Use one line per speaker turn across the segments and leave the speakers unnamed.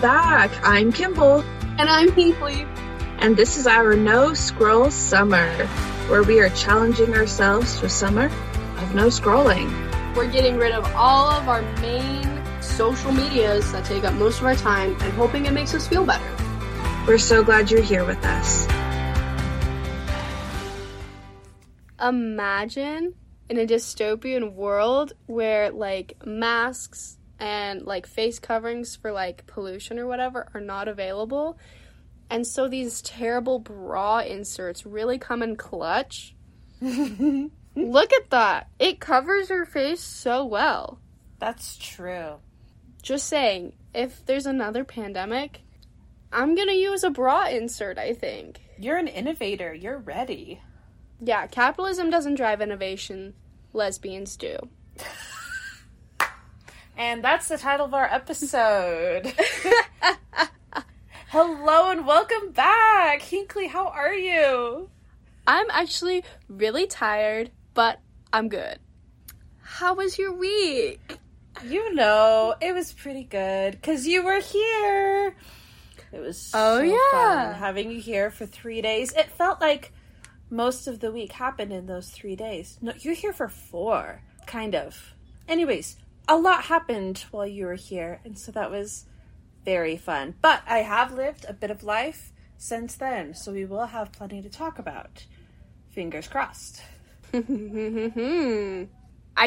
welcome back. I'm Kimball,
And I'm Hinkley.
and this is our No Scroll Summer, where we are challenging ourselves to a summer of no scrolling.
We're getting rid of all of our main social medias that take up most of our time and hoping it makes us feel better.
We're so glad you're here with us.
Imagine in a dystopian world where like masks and like face coverings for like pollution or whatever are not available. And so these terrible bra inserts really come in clutch. Look at that. It covers your face so well.
That's true.
Just saying, if there's another pandemic, I'm gonna use a bra insert, I think.
You're an innovator. You're ready.
Yeah, capitalism doesn't drive innovation, lesbians do.
And that's the title of our episode. Hello and welcome back. Hinkley, how are you?
I'm actually really tired, but I'm good. How was your week?
You know, it was pretty good because you were here. It was
Oh,
so
yeah.
fun having you here for three days. It felt like most of the week happened in those three days. No, you're here for four, kind of. Anyways, a lot happened while you were here, and so that was very fun. But I have lived a bit of life since then, so we will have plenty to talk about. Fingers crossed.
I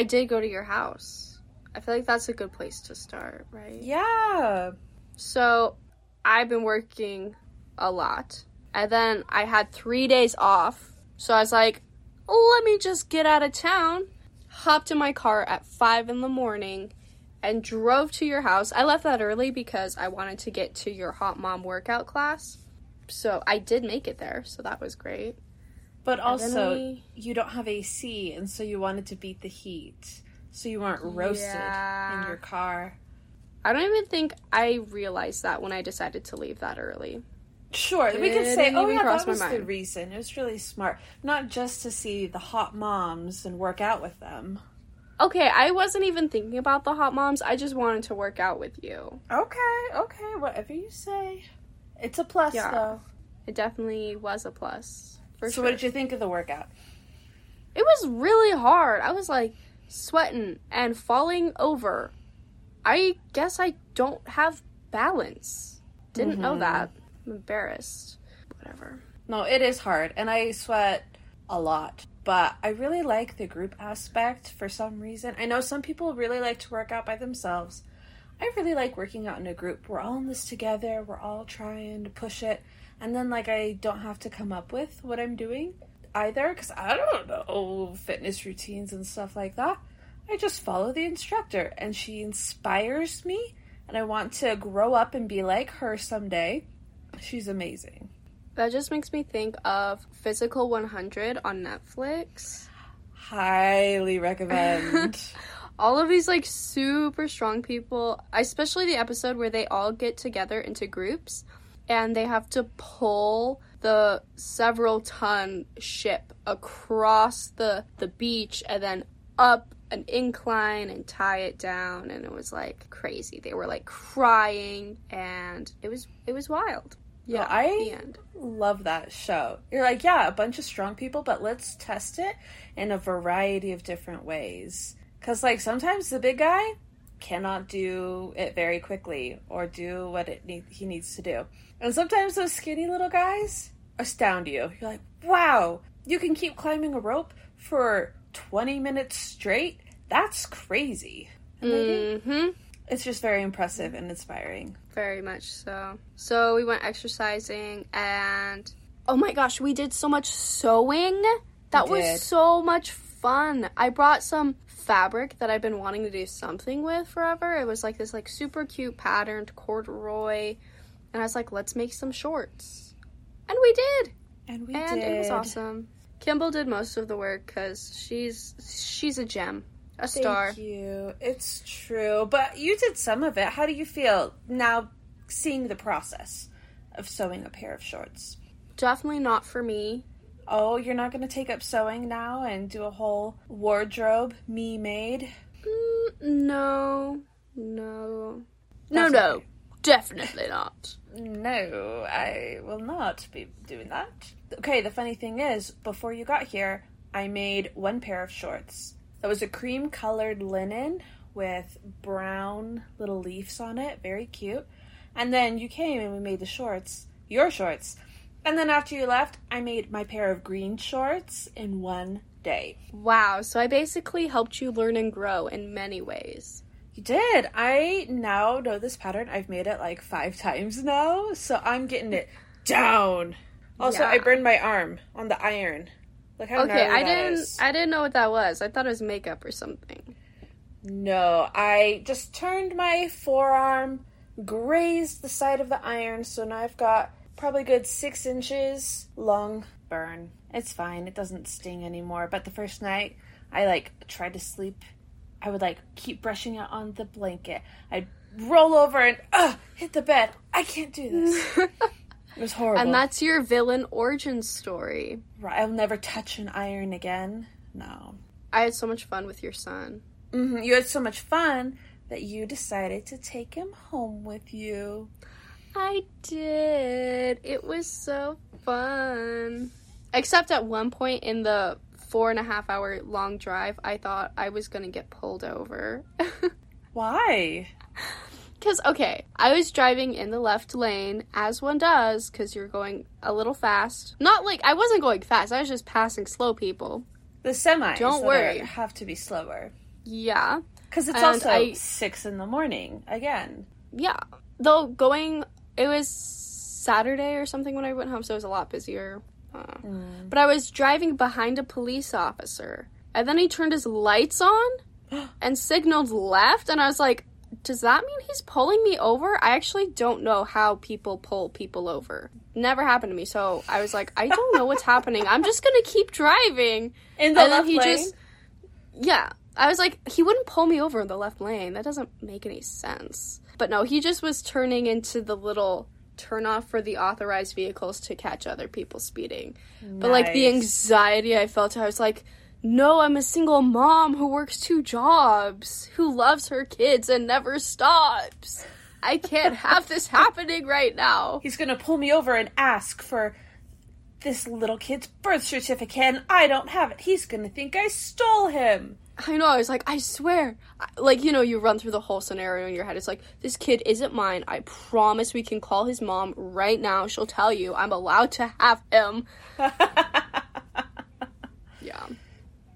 did go to your house. I feel like that's a good place to start, right?
Yeah.
So, I've been working a lot. And then I had three days off. So I was like, let me just get out of town. Hopped in my car at five in the morning and drove to your house. I left that early because I wanted to get to your hot mom workout class. So I did make it there. So that was great.
But also,
we-
you don't have AC, and so you wanted to beat the heat. So you weren't roasted
Yeah.
in your car.
I don't even think I realized that when I decided to leave that early.
Sure, we could say, oh yeah, that was the reason. It was really smart. Not just to see the hot moms and work out with them.
Okay, I wasn't even thinking about the hot moms. I just wanted to work out with you.
Okay, okay, whatever you say. It's a plus,
Yeah.
though.
It definitely was a plus. For
so
sure.
what did you think of the workout?
It was really hard. I was like sweating and falling over. I guess I don't have balance. Didn't know
Mhm.
that. I'm embarrassed. Whatever.
No, it is hard, and I sweat a lot. But I really like the group aspect for some reason. I know some people really like to work out by themselves. I really like working out in a group. We're all in this together. We're all trying to push it, and then like I don't have to come up with what I'm doing either because I don't know fitness routines and stuff like that. I just follow the instructor, and she inspires me, and I want to grow up and be like her someday. She's amazing.
That just makes me think of Physical 100 on Netflix.
Highly recommend.
all of these like super strong people, especially the episode where they all get together into groups and they have to pull the several ton ship across the the beach and then up an incline and tie it down and it was like crazy. They were like crying and it was it was wild. Yeah,
Well, I-. Love that show. You're like, yeah, a bunch of strong people, but let's test it in a variety of different ways. Because, like, sometimes the big guy cannot do it very quickly or do what it need- he needs to do. And sometimes those skinny little guys astound you. You're like, wow, you can keep climbing a rope for 20 minutes straight? That's crazy. Do.
Mm-hmm.
It's just very impressive and inspiring.
Very much so. So we went exercising and oh my gosh, we did so much sewing. That
We
was
did.
so much fun. I brought some fabric that I've been wanting to do something with forever. It was like this like super cute patterned corduroy and I was like, let's make some shorts. And we did.
And we
and
did.
it was awesome. Kimball did most of the work cuz she's she's a gem. A star.
Thank you. It's true. But you did some of it. How do you feel now seeing the process of sewing a pair of shorts?
Definitely not for me.
Oh, you're not going to take up sewing now and do a whole wardrobe me made?
Mm, no. No. No,
That's
no.
okay.
Definitely not.
No, I will not be doing that. Okay, the funny thing is, before you got here, I made one pair of shorts. That was a cream colored linen with brown little leaves on it, very cute. And then you came and we made the shorts, your shorts. And then after you left, I made my pair of green shorts in one day.
Wow, so I basically helped you learn and grow in many ways.
You did. I now know this pattern. I've made it like five times now, so I'm getting it down. Also,
Yeah.
I burned my arm on the iron. Look how
Okay, I didn't
is.
I didn't know what that was. I thought it was makeup or something.
No, I just turned my forearm, grazed the side of the iron, so now I've got probably good six inches long burn. It's fine, it doesn't sting anymore. But the first night, I like tried to sleep. I would like keep brushing it on the blanket. I'd roll over and uh, hit the bed. I can't do this. it was horrible.
And that's your villain origin story.
Right, I'll never touch an iron again. No.
I had so much fun with your son.
hmm You had so much fun that you decided to take him home with you.
I did. It was so fun. Except at one point in the four and a half hour long drive, I thought I was gonna get pulled over.
Why?
Because, okay, I was driving in the left lane, as one does, because you're going a little fast. Not like, I wasn't going fast, I was just passing slow people.
The semis
Don't worry.
have to be slower
Yeah.
because it's
And
also
I-
six in the morning again.
Yeah. Though going, it was Saturday or something when I went home, so it was a lot busier. Uh, But I was driving behind a police officer, and then he turned his lights on and signaled left, and I was like, does that mean he's pulling me over? I actually don't know how people pull people over. Never happened to me, so I was like, I don't know what's happening. I'm just gonna keep driving.
In the
and then
left
he
lane.
just yeah i was like he wouldn't pull me over in the left lane that doesn't make any sense but no he just was turning into the little turn off for the authorized vehicles to catch other people speeding but like the anxiety i felt i was like no i'm a single mom who works two jobs who loves her kids and never stops i can't have this happening right now
He's gonna pull me over and ask for this little kid's birth certificate, and I don't have it. He's gonna think I stole him.
I know. I was like, I swear. Like, you know, you run through the whole scenario in your head. It's like, this kid isn't mine. I promise we can call his mom right now. She'll tell you I'm allowed to have him.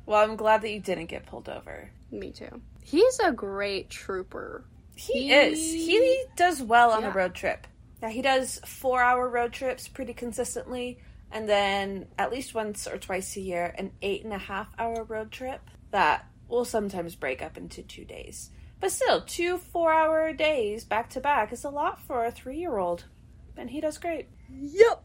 Well, I'm glad that you didn't get pulled over.
me too. He's a great trooper.
He,
He-
is. He does well on
Yeah.
a road trip. Yeah, he does four hour road trips pretty consistently, and then at least once or twice a year, an eight and a half hour road trip that will sometimes break up into two days. But still, two four hour days back to back is a lot for a three year old, and he does great.
Yep.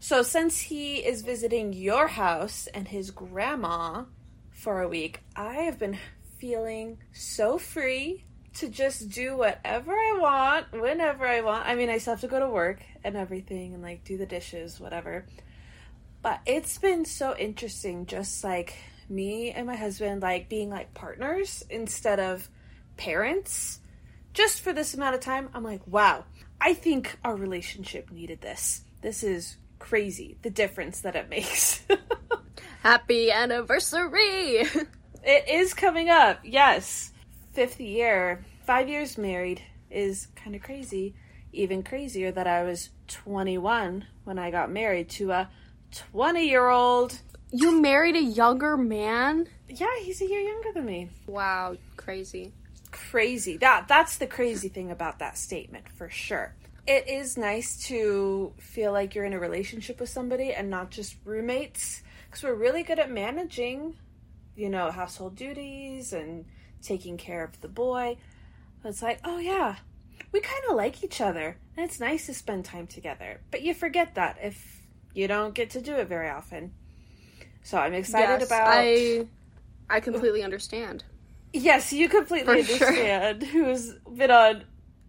So, since he is visiting your house and his grandma for a week, I have been feeling so free to just do whatever I want, whenever I want. I mean, I still have to go to work and everything and like do the dishes, whatever. But it's been so interesting, just like me and my husband, like being like partners instead of parents. Just for this amount of time, I'm like, wow, I think our relationship needed this. This is crazy, the difference that it makes.
Happy anniversary.
It is coming up, yes. Fifth year, five years married is kind of crazy. Even crazier that I was 21 when I got married to a 20 year old.
you married a younger man?
Yeah, he's a year younger than me.
Wow, crazy.
Crazy. That that's the crazy thing about that statement for sure. It is nice to feel like you're in a relationship with somebody and not just roommates because we're really good at managing, you know, household duties and taking care of the boy. It's like, oh yeah, we kind of like each other and it's nice to spend time together. But you forget that if you don't get to do it very often. So I'm excited
Yes,
about
I I completely understand.
Yes, you completely
For sure.
understand. Who's been on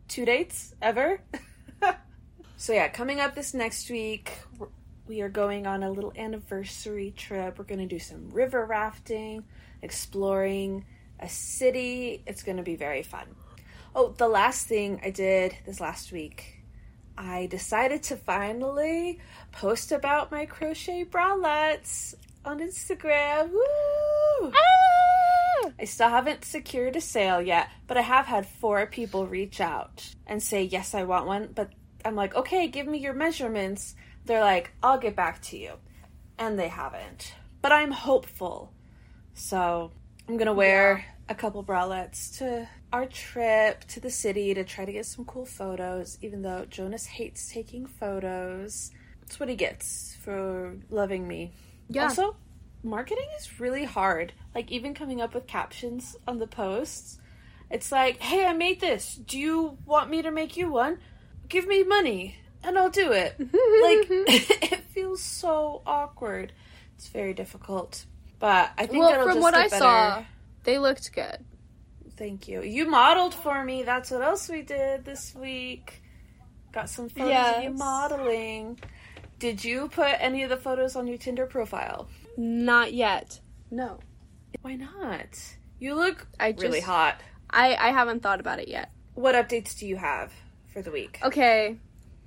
two dates ever? so yeah, coming up this next week, we're- going on a little anniversary trip. We're going to do some river rafting, exploring a city. It's going to be very fun. Oh, the last thing I did this last week, I decided to finally post about my crochet bralettes on Instagram. Woo! Ah! I still haven't secured a sale yet, but I have had four people reach out and say, Yes, I want one. But I'm like, Okay, give me your measurements. They're like, I'll get back to you. And they haven't. But I'm hopeful. So I'm going to wear a couple bralettes to our trip to the city to try to get some cool photos, even though Jonas hates taking photos. That's what he gets for loving me.
Yeah.
Also, marketing is really hard. Like even coming up with captions on the posts. It's like, "Hey, I made this. Do you want me to make you one? Give me money and I'll do it." like it feels so awkward. It's very difficult. But I think
well, from
just
what I
better.
saw, they looked good.
Thank you. You modeled for me. That's what else we did this week. Got some photos of you modeling. Did you put any of the photos on your Tinder profile?
Not yet. No.
Why not? You look
I
really hot.
I, I haven't thought about it yet.
What updates do you have for the week?
Okay.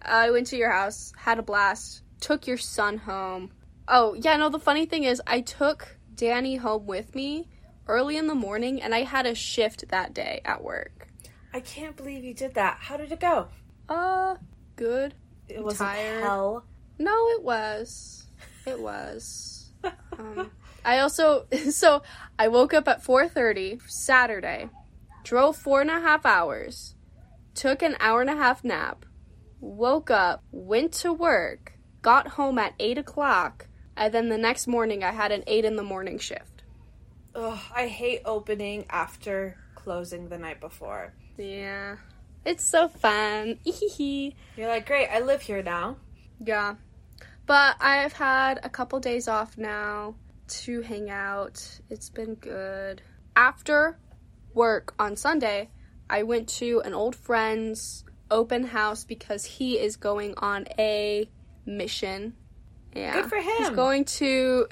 I went to your house, had a blast, took your son home. Oh, yeah, no, the funny thing is, I took Danny home with me early in the morning, and I had a shift that day at work.
I can't believe you did that. How did it go?
Uh, good.
It was hell.
No, it was. It was. um, I also so I woke up at four thirty Saturday, drove four and a half hours, took an hour and a half nap, woke up, went to work, got home at eight o'clock, and then the next morning I had an eight in the morning shift.
Ugh, I hate opening after closing the night before.
Yeah, it's so fun.
You're like, great, I live here now.
Yeah. But I've had a couple days off now to hang out. It's been good. After work on Sunday, I went to an old friend's open house because he is going on a mission. Yeah.
Good for him.
He's going to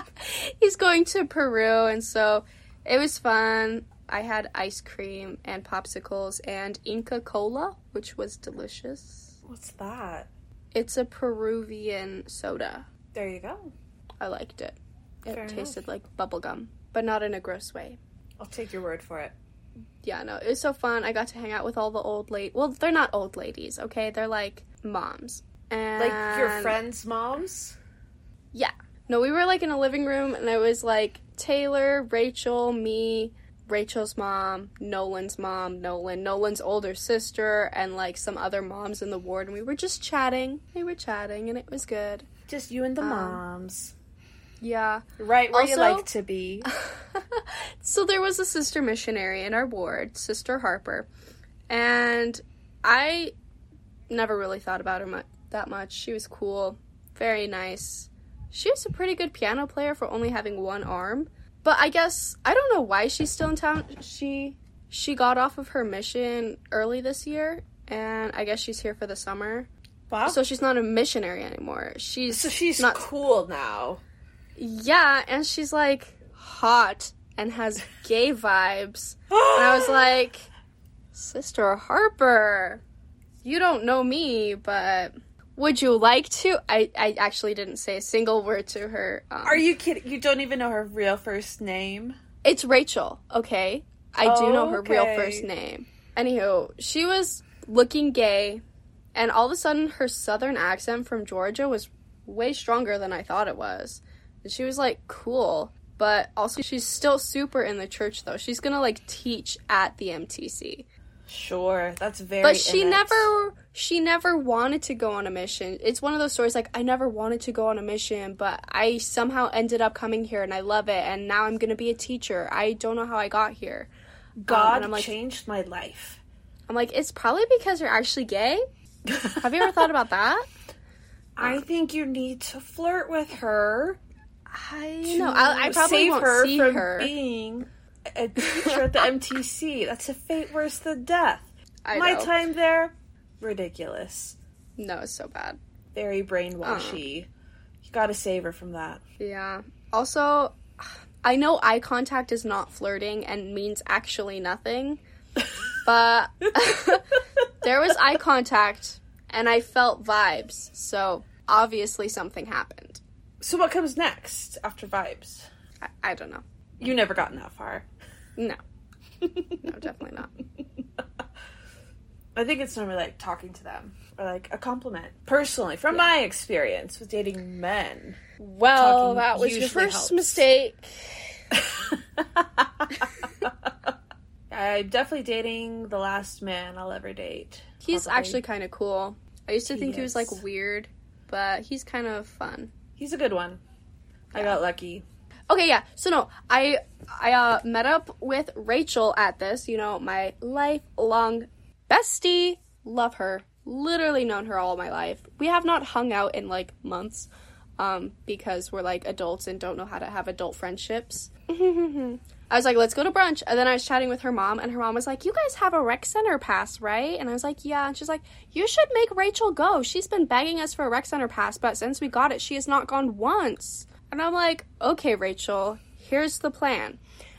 He's going to Peru and so it was fun. I had ice cream and popsicles and Inca Kola, which was delicious.
What's that?
It's a Peruvian soda.
There you go.
I liked it. It
Fair
tasted like bubblegum, but not in a gross way.
I'll take your word for it.
Yeah, no, it was so fun. I got to hang out with all the old ladies. Well, they're not old ladies, okay? They're like moms. And
Like your friends' moms?
Yeah. No, we were like in a living room, and it was like Taylor, Rachel, me, Rachel's mom, Nolan's mom, Nolan, Nolan's older sister, and like some other moms in the ward. And we were just chatting. We were chatting, and it was good.
Just you and the
Um,
moms.
Yeah.
Right where you
also-
like to be.
so there was a sister missionary in our ward, Sister Harper, and I never really thought about her mu- that much. She was cool, very nice. She was a pretty good piano player for only having one arm. But I guess I don't know why she's still in town. She she got off of her mission early this year, and I guess she's here for the summer.
Wow.
So she's not a missionary anymore. She's
So she's
not
cool now.
Yeah, and she's like hot and has gay vibes. And I was like, Sister Harper, you don't know me, but would you like to? I, I actually didn't say a single word to her. Um,
Are you kidding? You don't even know her real first name?
It's Rachel, okay? I do know her real first name. Anywho, she was looking gay, and all of a sudden her southern accent from Georgia was way stronger than I thought it was. She was like cool, but also she's still super in the church though. She's gonna like teach at the MTC.
Sure, that's very.
But she never she never wanted to go on a mission. It's one of those stories like I never wanted to go on a mission, but I somehow ended up coming here and I love it and now I'm going to be a teacher. I don't know how I got here.
Um, God
and I'm like-
changed my life.
I'm like it's probably because you're actually gay. Have you ever thought about that?
I think you need to flirt with her.
I know. I, I probably
save
won't
her
see
from
her.
being a teacher at the MTC. That's a fate worse than death.
I
My
know.
time there, ridiculous.
No, it's so bad.
Very brainwashy. Uh. You gotta save her from that.
Yeah. Also, I know eye contact is not flirting and means actually nothing. but there was eye contact and I felt vibes. So obviously something happened.
So what comes next after vibes?
I, I don't know.
You never gotten that far.
No. No, definitely not.
I think it's normally like talking to them or like a compliment. Personally, from my experience with dating men,
Well, that was your first
helps.
mistake.
I'm definitely dating the last man I'll ever date.
He's
Probably.
actually kind of cool. I used to
He
think he was like weird, but he's kind of fun.
He's a good one. I got lucky.
Okay, yeah. So no, I I uh, met up with Rachel at this. You know, my lifelong bestie. Love her. Literally known her all my life. We have not hung out in like months, um, because we're like adults and don't know how to have adult friendships. I was like, let's go to brunch. And then I was chatting with her mom, and her mom was like, You guys have a rec center pass, right? And I was like, Yeah. And she's like, You should make Rachel go. She's been begging us for a rec center pass, but since we got it, she has not gone once. And I'm like, Okay, Rachel, here's the plan.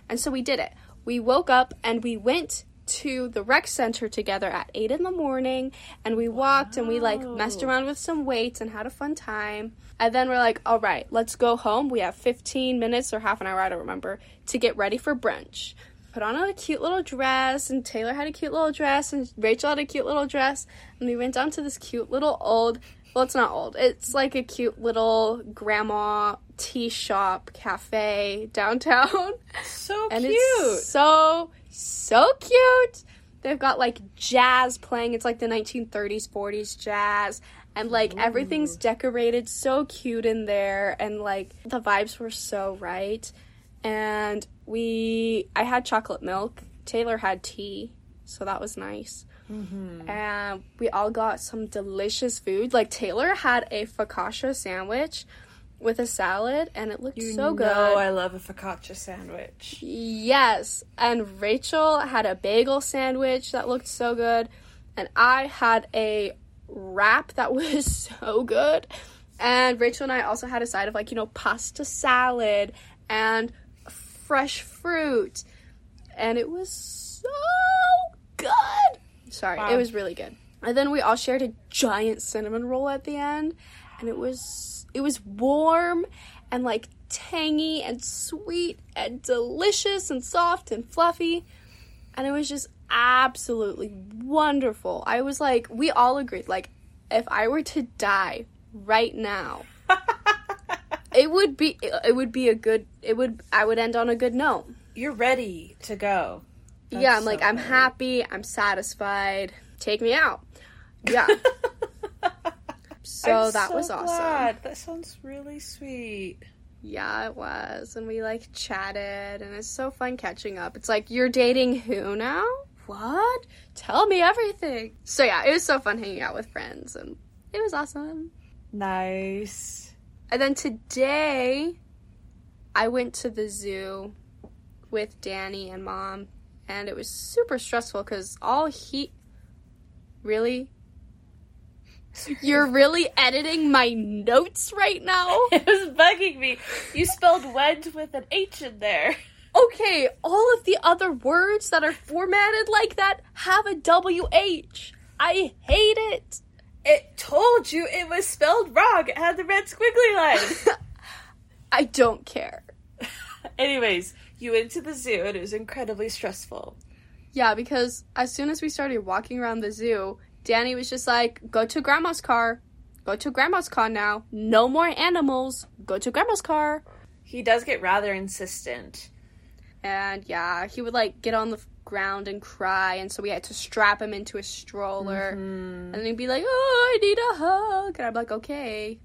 And so we did it. We woke up and we went to the rec center together at 8 in the morning and we walked and we like messed around with some weights and had a fun time. And then we're like, all right, let's go home. We have 15 minutes or half an hour, I don't remember, to get ready for brunch. Put on a cute little dress, and Taylor had a cute little dress, and Rachel had a cute little dress. And we went down to this cute little old, well, it's not old, it's like a cute little grandma tea shop cafe downtown.
So
and
cute.
it's so so cute. They've got like jazz playing. It's like the 1930s, 40s jazz, and like everything's decorated so cute in there, and like the vibes were so right. And we, I had chocolate milk. Taylor had tea, so that was nice. Mm-hmm. And we all got some delicious food. Like Taylor had a focaccia sandwich with a salad, and it looked
you
so good.
know I love a focaccia sandwich.
Yes, and Rachel had a bagel sandwich that looked so good, and I had a wrap that was so good. And Rachel and I also had a side of like, you know, pasta salad and fresh fruit. And it was so good. Sorry,
Wow.
it was really good. And then we all shared a giant cinnamon roll at the end, and it was it was warm and like tangy and sweet and delicious and soft and fluffy. And it was just absolutely wonderful. I was like, we all agreed, like, if I were to die right now, it would be it would be a good it would I would end on a good note.
You're ready to go.
yeah, I'm
so
like I'm happy, I'm satisfied. Take me out. Yeah. so
I'm
that
so
was awesome.
That sounds really sweet.
Yeah, it was. And we like chatted and it's so fun catching up. It's like you're dating who now? What? Tell me everything. So yeah, it was so fun hanging out with friends and it was awesome.
Nice.
And then today I went to the zoo with Danny and mom and it was super stressful cuz all he really You're really editing my notes right now?
It was bugging me. You spelled wedge with an H in there.
Okay, all of the other words that are formatted like that have a WH. I hate it.
It told you it was spelled wrong. It had the red squiggly line.
I don't care.
Anyways, you went to the zoo and it was incredibly stressful.
Yeah, because as soon as we started walking around the zoo, Danny was just like, go to grandma's car. Go to grandma's car now. No more animals. Go to grandma's car.
He does get rather insistent.
And yeah, he would like get on the ground and cry. And so we had to strap him into a stroller. And then he'd be like, oh, I need a hug. And I'm like, okay,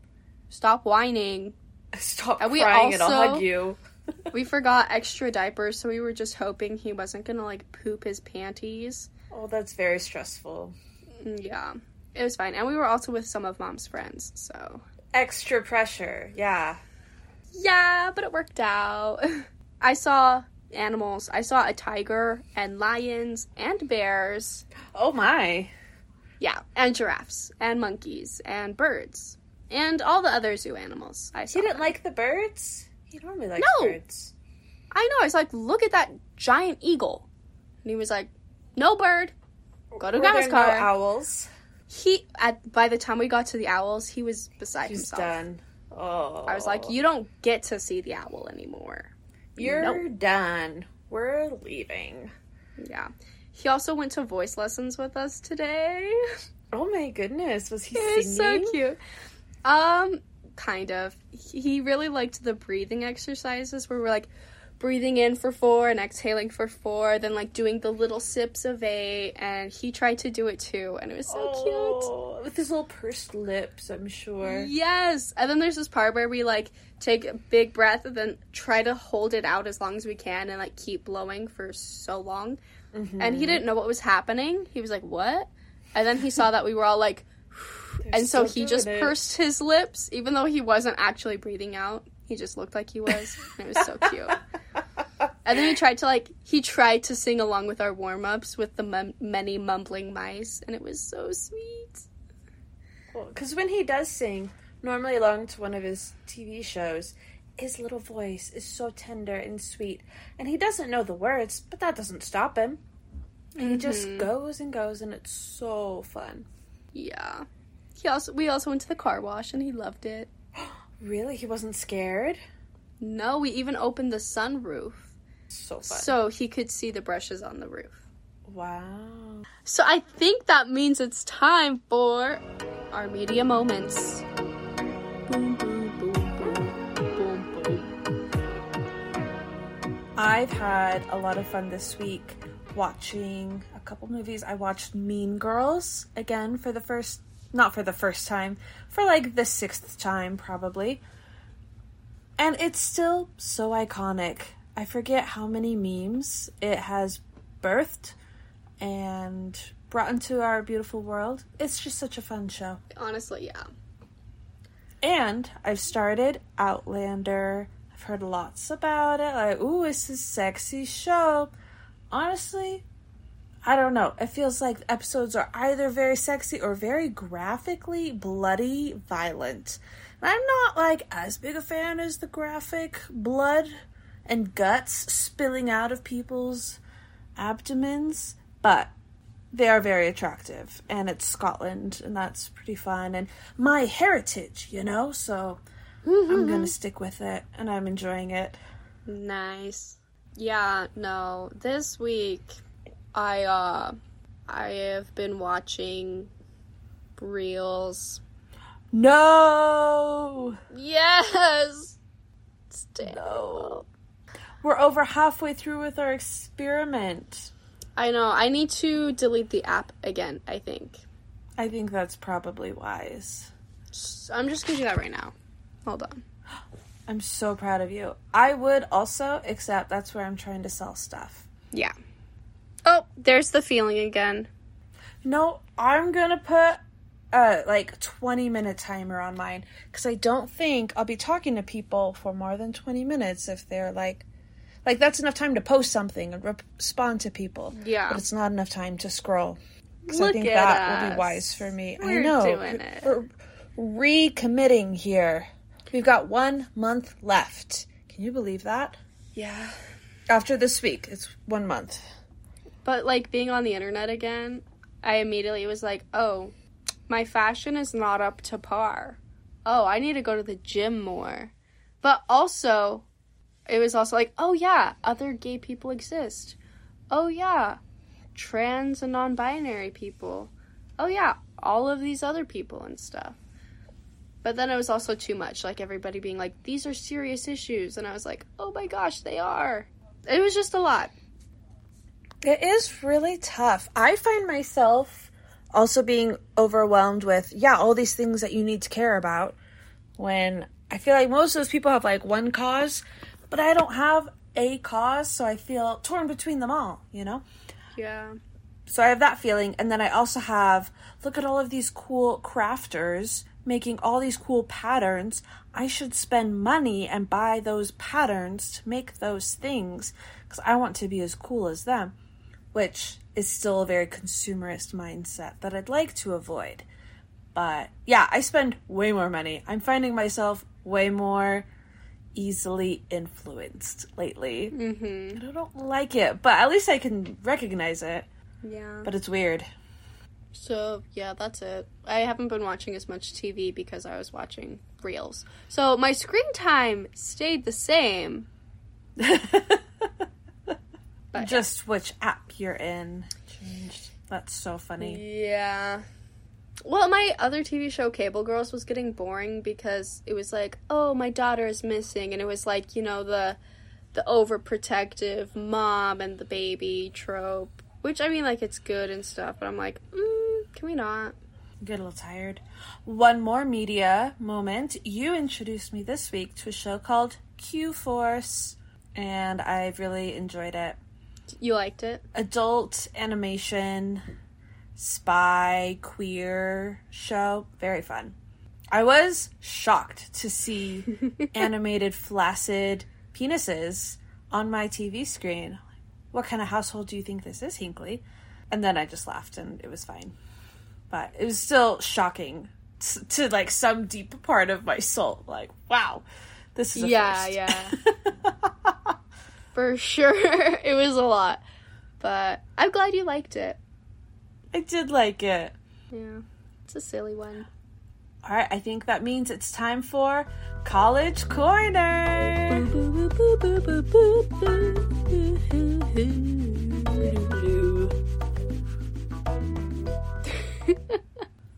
stop whining.
Stop
And we
crying and I'll hug you.
We forgot extra diapers, so we were just hoping he wasn't gonna like poop his panties.
Oh, that's very stressful.
Mm, Yeah, it was fine. And we were also with some of mom's friends, so.
Extra pressure. Yeah.
Yeah, but it worked out. I saw animals. I saw a tiger and lions and bears.
Oh my.
Yeah, and giraffes and monkeys and birds and all the other zoo animals. I saw.
He didn't like the birds? He normally likes
No.
birds.
I know. I was like, look at that giant eagle, and he was like, no bird. go to
Were
grandma's
there
car.
no owls.
he at by the time we got to the owls, he was beside
He's
himself.
done. Oh,
I was like, oh. you don't get to see the owl anymore.
You're
Nope.
done. We're leaving.
Yeah. He also went to voice lessons with us today.
Oh my goodness, was he
was so cute. Um, kind of. He really liked the breathing exercises where we're like breathing in for four and exhaling for four, then like doing the little sips of eight, and he tried to do it too, and it was so
Oh, With his little pursed lips, I'm sure.
Yes. And then there's this part where we like take a big breath and then try to hold it out as long as we can and like keep blowing for so long. And he mm-hmm. didn't know what was happening. He was like, "What?" And then he saw that we were all like and so he just
it.
pursed his lips, even though he wasn't actually breathing out. He just looked like he was. And it was so cute. And then he tried to like he tried to sing along with our warm ups with the mum- many mumbling mice, and it was so sweet.
Because when he does sing, normally along to one of his TV shows, his little voice is so tender and sweet. And he doesn't know the words, but that doesn't stop him. He just
Mhm.
goes and goes, and it's so fun.
Yeah. He also we also went to the car wash, and he loved it.
Really? He wasn't scared?
No, we even opened the sunroof
So fun.
so he could see the brushes on the roof.
wow.
So I think that means it's time for our media moments. Boom, boom, boom, boom, boom, boom.
I've had a lot of fun this week watching a couple movies. I watched Mean Girls again for the first, not for the first time, for like the sixth time probably. And it's still so iconic. I forget how many memes it has birthed and brought into our beautiful world. It's just such a fun show.
Honestly, yeah.
And I've started Outlander. I've heard lots about it. Like, ooh, it's a sexy show. Honestly, I don't know. It feels like episodes are either very sexy or very graphically bloody violent. And I'm not like as big a fan as the graphic blood and guts spilling out of people's abdomens, but they are very attractive and it's Scotland and that's pretty fun and my heritage, you know? So I'm going to mm-hmm. stick with it and I'm enjoying it.
Nice. Yeah, no. This week I uh I have been watching reels.
No.
Yes. It's
No. We're over halfway through with our experiment.
I know. I need to delete the app again, I think.
I think that's probably wise.
I'm just gonna do that right now. Hold on.
I'm so proud of you. I would also, except that's where I'm trying to sell stuff.
Yeah. Oh, there's the feeling again.
No, I'm gonna put a like 20 minute timer on mine because I don't think I'll be talking to people for more than 20 minutes if they're like, like that's enough time to post something and respond to people.
Yeah.
But it's not enough time to scroll. Because I think
at
that will be
us.
wise for me. I
We're
know.
doing it.
We're recommitting here. We've got one month left. Can you believe that?
Yeah.
After this week, it's one month.
But like being on the internet again, I immediately was like, oh, my fashion is not up to par. Oh, I need to go to the gym more. But also, it was also like, oh yeah, other gay people exist. Oh yeah, trans and non binary people. Oh yeah, all of these other people and stuff. But then it was also too much, like everybody being like, these are serious issues. And I was like, oh my gosh, they are. It was just a lot.
It is really tough. I find myself also being overwhelmed with, yeah, all these things that you need to care about when I feel like most of those people have like one cause, but I don't have a cause, so I feel torn between them all, you know?
Yeah.
So I have that feeling, and then I also have look at all of these cool crafters making all these cool patterns. I should spend money and buy those patterns to make those things because I want to be as cool as them, which is still a very consumerist mindset that I'd like to avoid. But yeah, I spend way more money. I'm finding myself way more easily influenced lately.
Mm-hmm.
I don't like it, but at least I can recognize it.
Yeah.
But it's weird.
So yeah, that's it. I haven't been watching as much TV because I was watching reels. So my screen time stayed the same. But
Just which app you're in changed. That's so funny.
yeah. Well, my other TV show, Cable Girls, was getting boring because it was like, oh, my daughter is missing, and it was like, you know, the the overprotective mom and the baby trope. Which I mean, like, it's good and stuff, but I'm like, mm, can we not?
Get a little tired. One more media moment. You introduced me this week to a show called Q Force, and I've really enjoyed it.
You liked it?
Adult animation, spy, queer show. Very fun. I was shocked to see animated, flaccid penises on my TV screen. What kind of household do you think this is, Hinkley? And then I just laughed and it was fine. But it was still shocking to, to like some deep part of my soul. Like, wow, this is a
yeah, yeah. For sure. it was a lot. But I'm glad you liked it.
I did like it.
Yeah. It's a silly one.
All right, I think that means it's time for College Corner.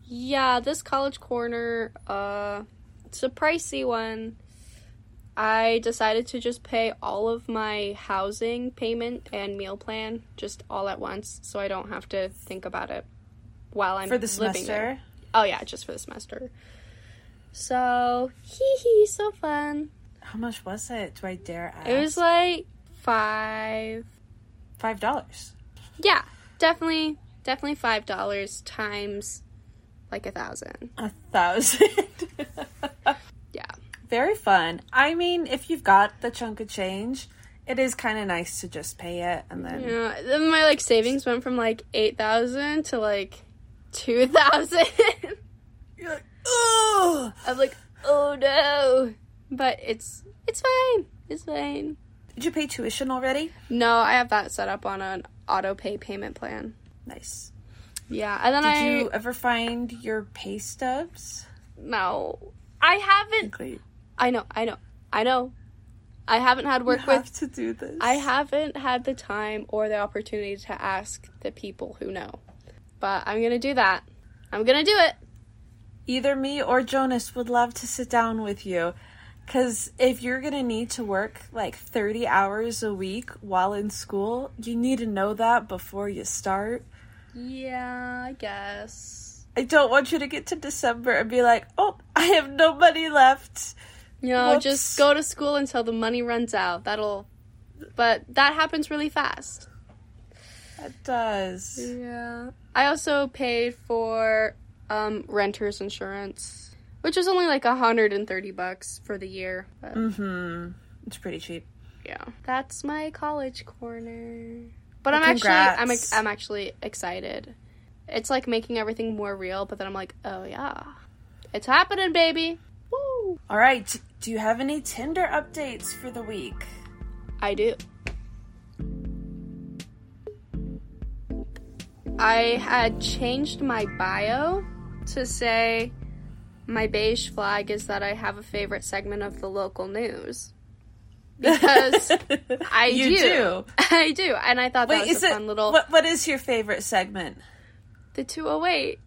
yeah, this college corner, uh, it's a pricey one. I decided to just pay all of my housing payment and meal plan just all at once so I don't have to think about it while I'm
For the
living there.
semester?
Oh yeah, just for the semester. So, hee hee, so fun.
How much was it? Do I dare ask?
It was like five.
five dollars.
Yeah, definitely, definitely five dollars times like a thousand.
A thousand. Very fun. I mean, if you've got the chunk of change, it is kind of nice to just pay it and then.
yeah. Then my like savings went from like eight thousand to like two thousand.
You're like, oh.
I'm like, oh no, but it's it's fine. It's fine.
Did you pay tuition already?
No, I have that set up on an auto pay payment plan.
Nice.
Yeah, and then
Did
I
you ever find your pay stubs?
no, I haven't. I know, I know, I know. I haven't had work
you
with
to do this.
I haven't had the time or the opportunity to ask the people who know. But I'm going to do that. I'm going to do it.
Either me or Jonas would love to sit down with you. Because if you're going to need to work like 30 hours a week while in school, you need to know that before you start.
Yeah, I guess.
I don't want you to get to December and be like, oh, I have no money left.
You know,
Whoops.
just go to school until the money runs out. That'll. But that happens really fast.
That does.
Yeah. I also paid for um, renter's insurance, which was only like 130 bucks for the year. But
Mm-hmm. It's pretty cheap.
yeah, that's my college corner. But
Well,
I'm actually I'm. I'm actually excited. It's like making everything more real, but then I'm like, oh yeah, it's happening, baby. Woo!
All right. Do you have any Tinder updates for the week?
I do. I had changed my bio to say my beige flag is that I have a favorite segment of the local news. Because I
you
do. I do. And I thought that was a
it
fun little
what? What is your favorite segment?
the 208.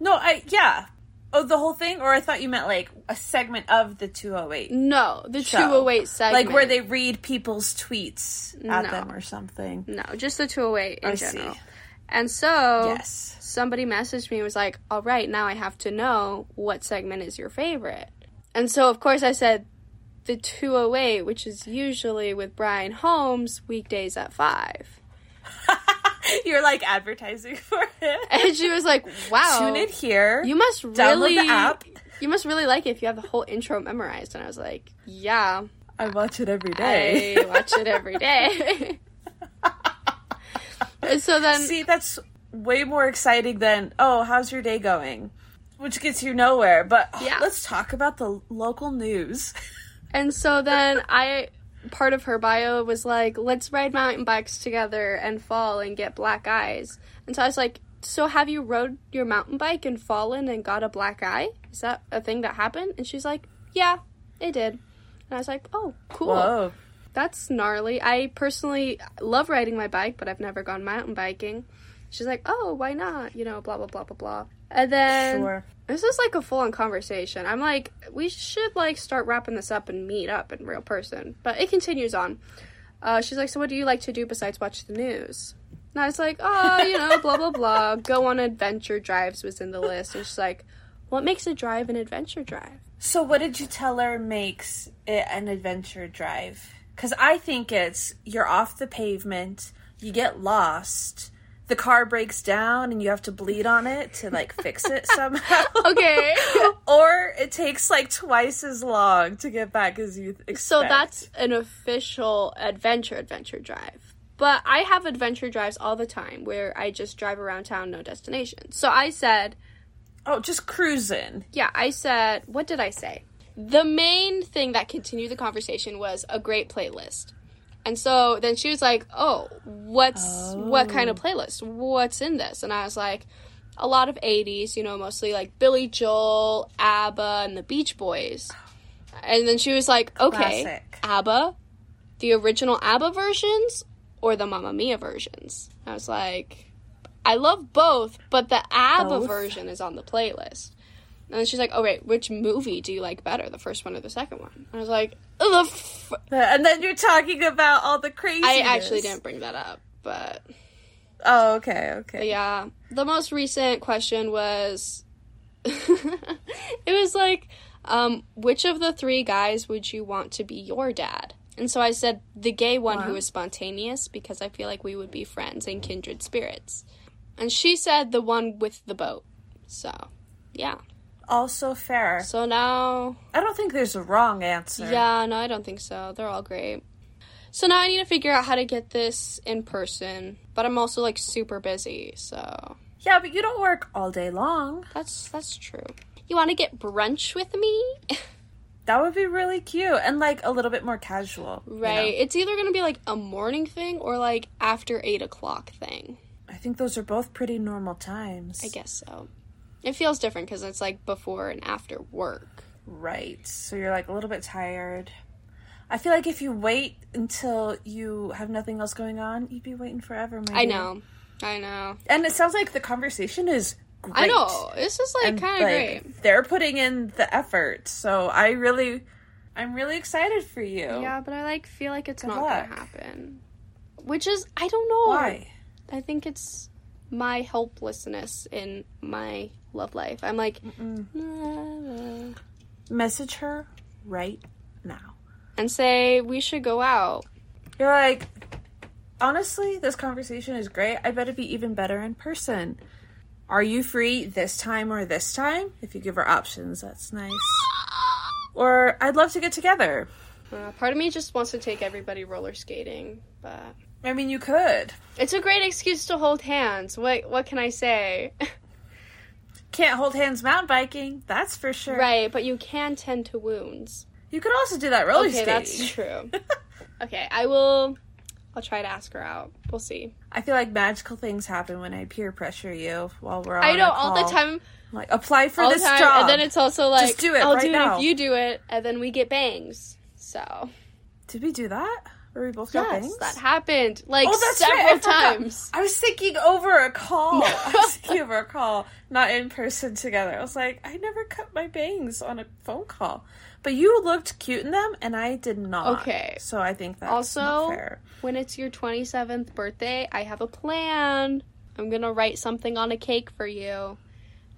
No, I yeah. Oh, the whole thing, or I thought you meant like a segment of the 208,
No, the
Show.
208 segment.
like where they read people's tweets at
No.
them or something.
No, just the 208 in
I
general.
see.
And so
Yes.
somebody messaged me and was like, all right, now I have to know what segment is your favorite. And so, of course, I said the 208, which is usually with Brian Holmes, weekdays at 5.
You're like advertising for it.
And she was like, wow.
Tune in here.
You must
Download
really.
the app.
You must really like it if you have the whole intro memorized. And I was like, yeah,
I watch it every day.
I watch it every day. so then.
See, that's way more exciting than oh, how's your day going, which gets you nowhere. But oh,
Yeah.
let's talk about the local news.
And so then I part of her bio was like, let's ride mountain bikes together and fall and get black eyes. And so I was like, so have you rode your mountain bike and fallen and got a black eye? Is that a thing that happened? And she's like, yeah, it did. And I was like, oh, cool.
Whoa.
That's gnarly. I personally love riding my bike, but I've never gone mountain biking. She's like, oh, why not? You know, blah, blah, blah, blah, blah. And then
Sure.
This is like a full on conversation. I'm like, we should like start wrapping this up and meet up in real person. But it continues on. Uh, she's like, so what do you like to do besides watch the news? And I was like, oh, you know, blah, blah, blah. Go on adventure drives was in the list. And she's like, what makes a drive an adventure drive?
So, what did you tell her makes it an adventure drive? Because I think it's you're off the pavement, you get lost, the car breaks down, and you have to bleed on it to like fix it somehow.
Okay.
or it takes like twice as long to get back as you expect.
So that's an official adventure adventure drive. But I have adventure drives all the time where I just drive around town, no destination. So I said,
oh, just cruising.
yeah, I said, what did I say? The main thing that continued the conversation was a great playlist. And so then she was like, "Oh, what's what kind of oh. playlist? What's in this?" And I was like, "A lot of 80s, you know, mostly like Billy Joel, ABBA, and the Beach Boys." And then she was like, "Okay,
Classic.
ABBA, the original ABBA versions or the Mamma Mia versions?" I was like, "I love both, but the ABBA
Both?
version is on the playlist." And then she's like, "Oh wait, which movie do you like better, the first one or the second one?" And I was like, "The f-
And then you're talking about all the crazy.
I actually didn't bring that up, but
Oh, okay, okay.
yeah. The most recent question was it was like, um, which of the three guys would you want to be your dad? And so I said the gay one who
Wow.
is spontaneous because I feel like we would be friends and kindred spirits. And she said the one with the boat. So, yeah.
Also fair.
So now
I don't think there's a wrong answer.
Yeah, no, I don't think so. They're all great. So now I need to figure out how to get this in person, but I'm also like super busy, so
Yeah, but you don't work all day long.
that's that's true. You want to get brunch with me?
That would be really cute and like a little bit more casual. you know?
right. It's either gonna be like a morning thing or like after eight o'clock thing.
I think those are both pretty normal times.
I guess so. It feels different because it's like before and after work.
Right. So you're like a little bit tired. I feel like if you wait until you have nothing else going on, you'd be waiting forever. My
I know. I know.
And it sounds like the conversation is great.
I know. This is like kind of
like,
great.
They're putting in the effort. So I really, I'm really excited for you.
Yeah, but I like feel like it's
Good
not
luck.
gonna happen. Which is I don't know.
Why?
I think it's my helplessness in my love life. I'm like, "Nah."
Message her right now.
and say we should go out.
You're like, honestly, this conversation is great. I bet it'd be even better in person. Are you free this time or this time? If you give her options, that's nice. Or I'd love to get together.
Uh, part of me just wants to take everybody roller skating, but
I mean, you could.
it's a great excuse to hold hands. What what can I say?
Can't hold hands mountain biking, that's for sure.
right, but you can tend to wounds.
You could also do that roller
okay,
skating.
that's true. okay, I will. I'll try to ask her out. We'll see.
I feel like magical things happen when I peer pressure you while we're on
I know all the time.
Like, apply for this
time,
job.
and then it's also like, Just
do it
I'll
right
do
now.
it if you do it, and then we get bangs. So
Did we do that? We both got
yes,
bangs?
that happened like
Oh,
several
right, I
times.
I was thinking over a call. I was thinking over a call, not in person together. I was like, I never cut my bangs on a phone call. But you looked cute in them, and I did not.
Okay.
So I think that's
Also,
not fair.
when it's your 27th birthday, I have a plan. I'm gonna write something on a cake for you.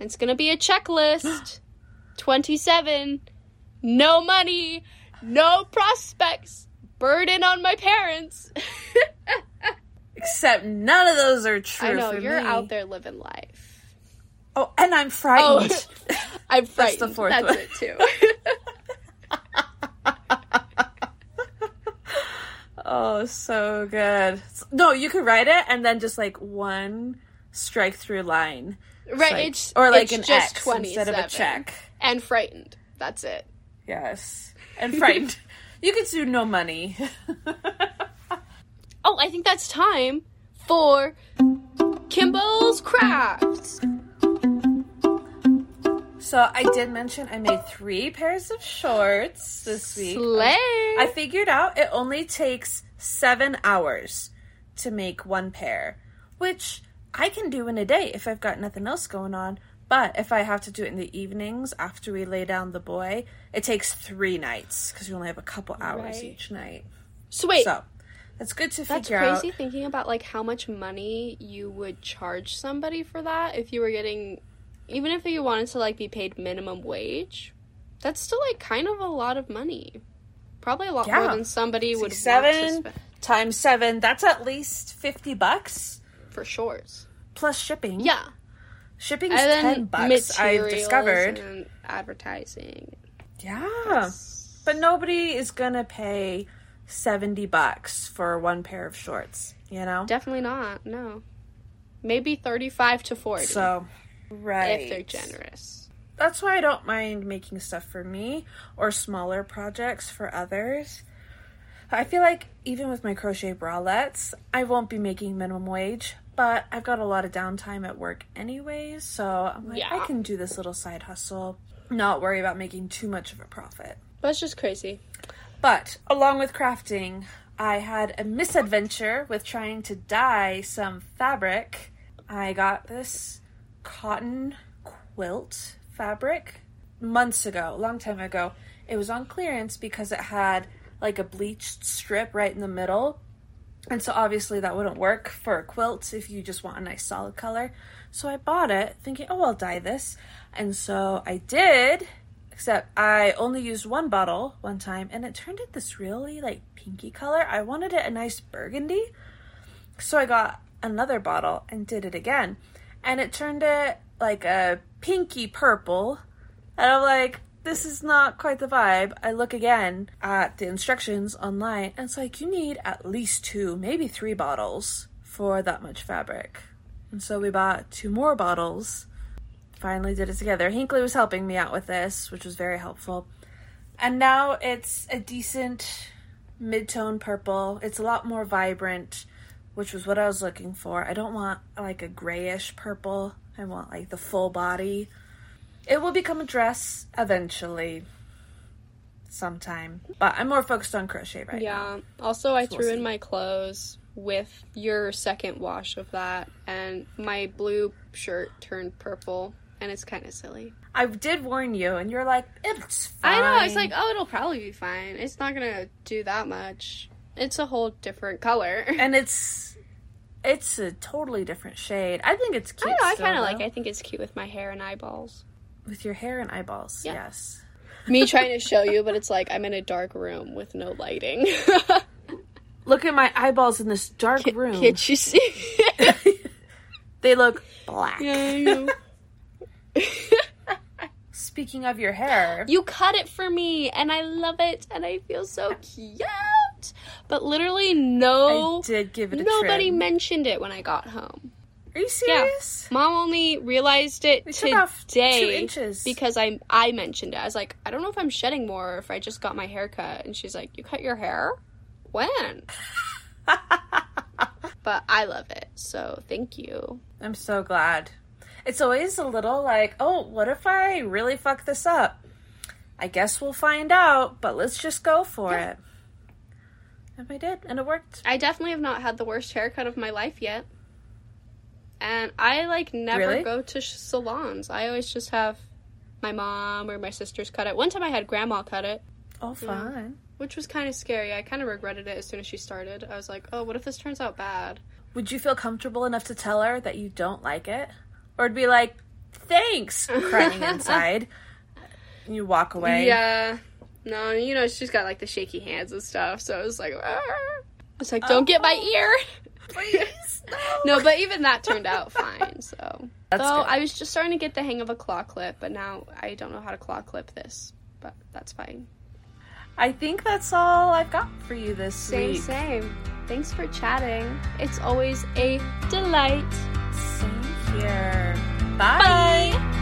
It's gonna be a checklist. 27. No money. No prospects. Burden on my parents.
Except none of those are true
I know you're
me.
out there living life.
Oh, and I'm
Oh,
frightened.
I'm
That's
frightened.
the fourth
That's
one.
it too.
oh, so good. No, you could write it and then just like one strike through line.
right?
Like-
it's
or like
it's
an
just
X
27
instead of a check.
and frightened. That's it.
Yes. And frightened. You could sue no money.
Oh, I think that's time for Kimball's Crafts.
so I did mention I made three pairs of shorts this week.
Slay.
I figured out it only takes seven hours to make one pair, which I can do in a day if I've got nothing else going on. But if I have to do it in the evenings after we lay down the boy, it takes three nights because we only have a couple hours
Right.
each night.
so wait,
So that's good to
that's
figure That's
crazy
out.
thinking about like how much money you would charge somebody for that if you were getting even if you wanted to like be paid minimum wage. That's still like kind of a lot of money. Probably a lot more than somebody would
Six,
to
seven times seven, that's at least 50 bucks
for shorts.
plus shipping.
Yeah.
Shipping's
And then
10 bucks, I've discovered.
and advertising.
Yeah. But nobody is gonna pay 70 bucks for one pair of shorts, you know?
Definitely not. No. Maybe 35 to 40
So, right.
if they're generous.
That's why I don't mind making stuff for me or smaller projects for others. I feel like even with my crochet bralettes, I won't be making minimum wage, but I've got a lot of downtime at work anyways, so I'm like, I can do this little side hustle, not worry about making too much of a profit.
That's just crazy.
But along with crafting, I had a misadventure with trying to dye some fabric. I got this cotton quilt fabric months ago, a long time ago. It was on clearance because it had like a bleached strip right in the middle. And so obviously that wouldn't work for a quilt if you just want a nice solid color. So I bought it thinking, oh, I'll dye this. And so I did, except I only used one bottle one time and it turned it this really like pinky color. I wanted it a nice burgundy. So I got another bottle and did it again. And it turned it like a pinky purple. And I'm like, this is not quite the vibe. I look again at the instructions online and it's like, you need at least two, maybe three bottles for that much fabric. And so we bought two more bottles. Finally did it together. Hinkley was helping me out with this, which was very helpful. And now it's a decent mid-tone purple. It's a lot more vibrant, which was what I was looking for. I don't want like a grayish purple. I want like the full body. It will become a dress eventually. Sometime. But I'm more focused on crochet right now.
Yeah. Also, I
So we'll
threw in my clothes with your second wash of that, and my blue shirt turned purple, and it's kind of silly.
I did warn you, and you're like, it's fine.
I know. It's like, oh, it'll probably be fine. It's not gonna do that much. It's a whole different color.
and it's it's a totally different shade. I think it's cute.
don't know. I kind of like. it. I think it's cute with my hair and eyeballs.
With your hair and eyeballs.
Yeah.
Yes.
Me trying to show you, but it's like I'm in a dark room with no lighting.
Look at my eyeballs in this dark room.
Can't you see?
They look black.
yeah.
Speaking of your hair,
You cut it for me, and I love it, and I feel so cute. But literally, no,
I did give it a
nobody
trim.
mentioned it when I got home.
Are you serious? Yeah.
Mom only realized it
off two
today
inches.
because I I mentioned it. I was like, I don't know if I'm shedding more or if I just got my hair cut, and she's like, You cut your hair? When? but I love it, so thank you.
I'm so glad. It's always a little like, oh, what if I really fuck this up? I guess we'll find out, but let's just go for it. And I did, and it worked.
I definitely have not had the worst haircut of my life yet. And I like never
Really?
go to sh- salons. I always just have my mom or my sisters cut it. One time I had grandma cut it,
Oh, fun.
which was kind of scary. I kind of regretted it as soon as she started. I was like, "Oh, what if this turns out bad?"
Would you feel comfortable enough to tell her that you don't like it? Or to be like, thanks, crying inside. And you walk away.
Yeah. No, you know, she's got like the shaky hands and stuff, so it was like "Arr." It's like, "Don't get my oh. ear."
Please, no.
no, but even that turned out fine. So,
That's
though
good.
I was just starting to get the hang of a claw clip, but now I don't know how to claw clip this. But that's fine.
I think that's all I've got for you this
Same,
week.
Same, same. Thanks for chatting. It's always a delight.
Same here. Bye.
Bye.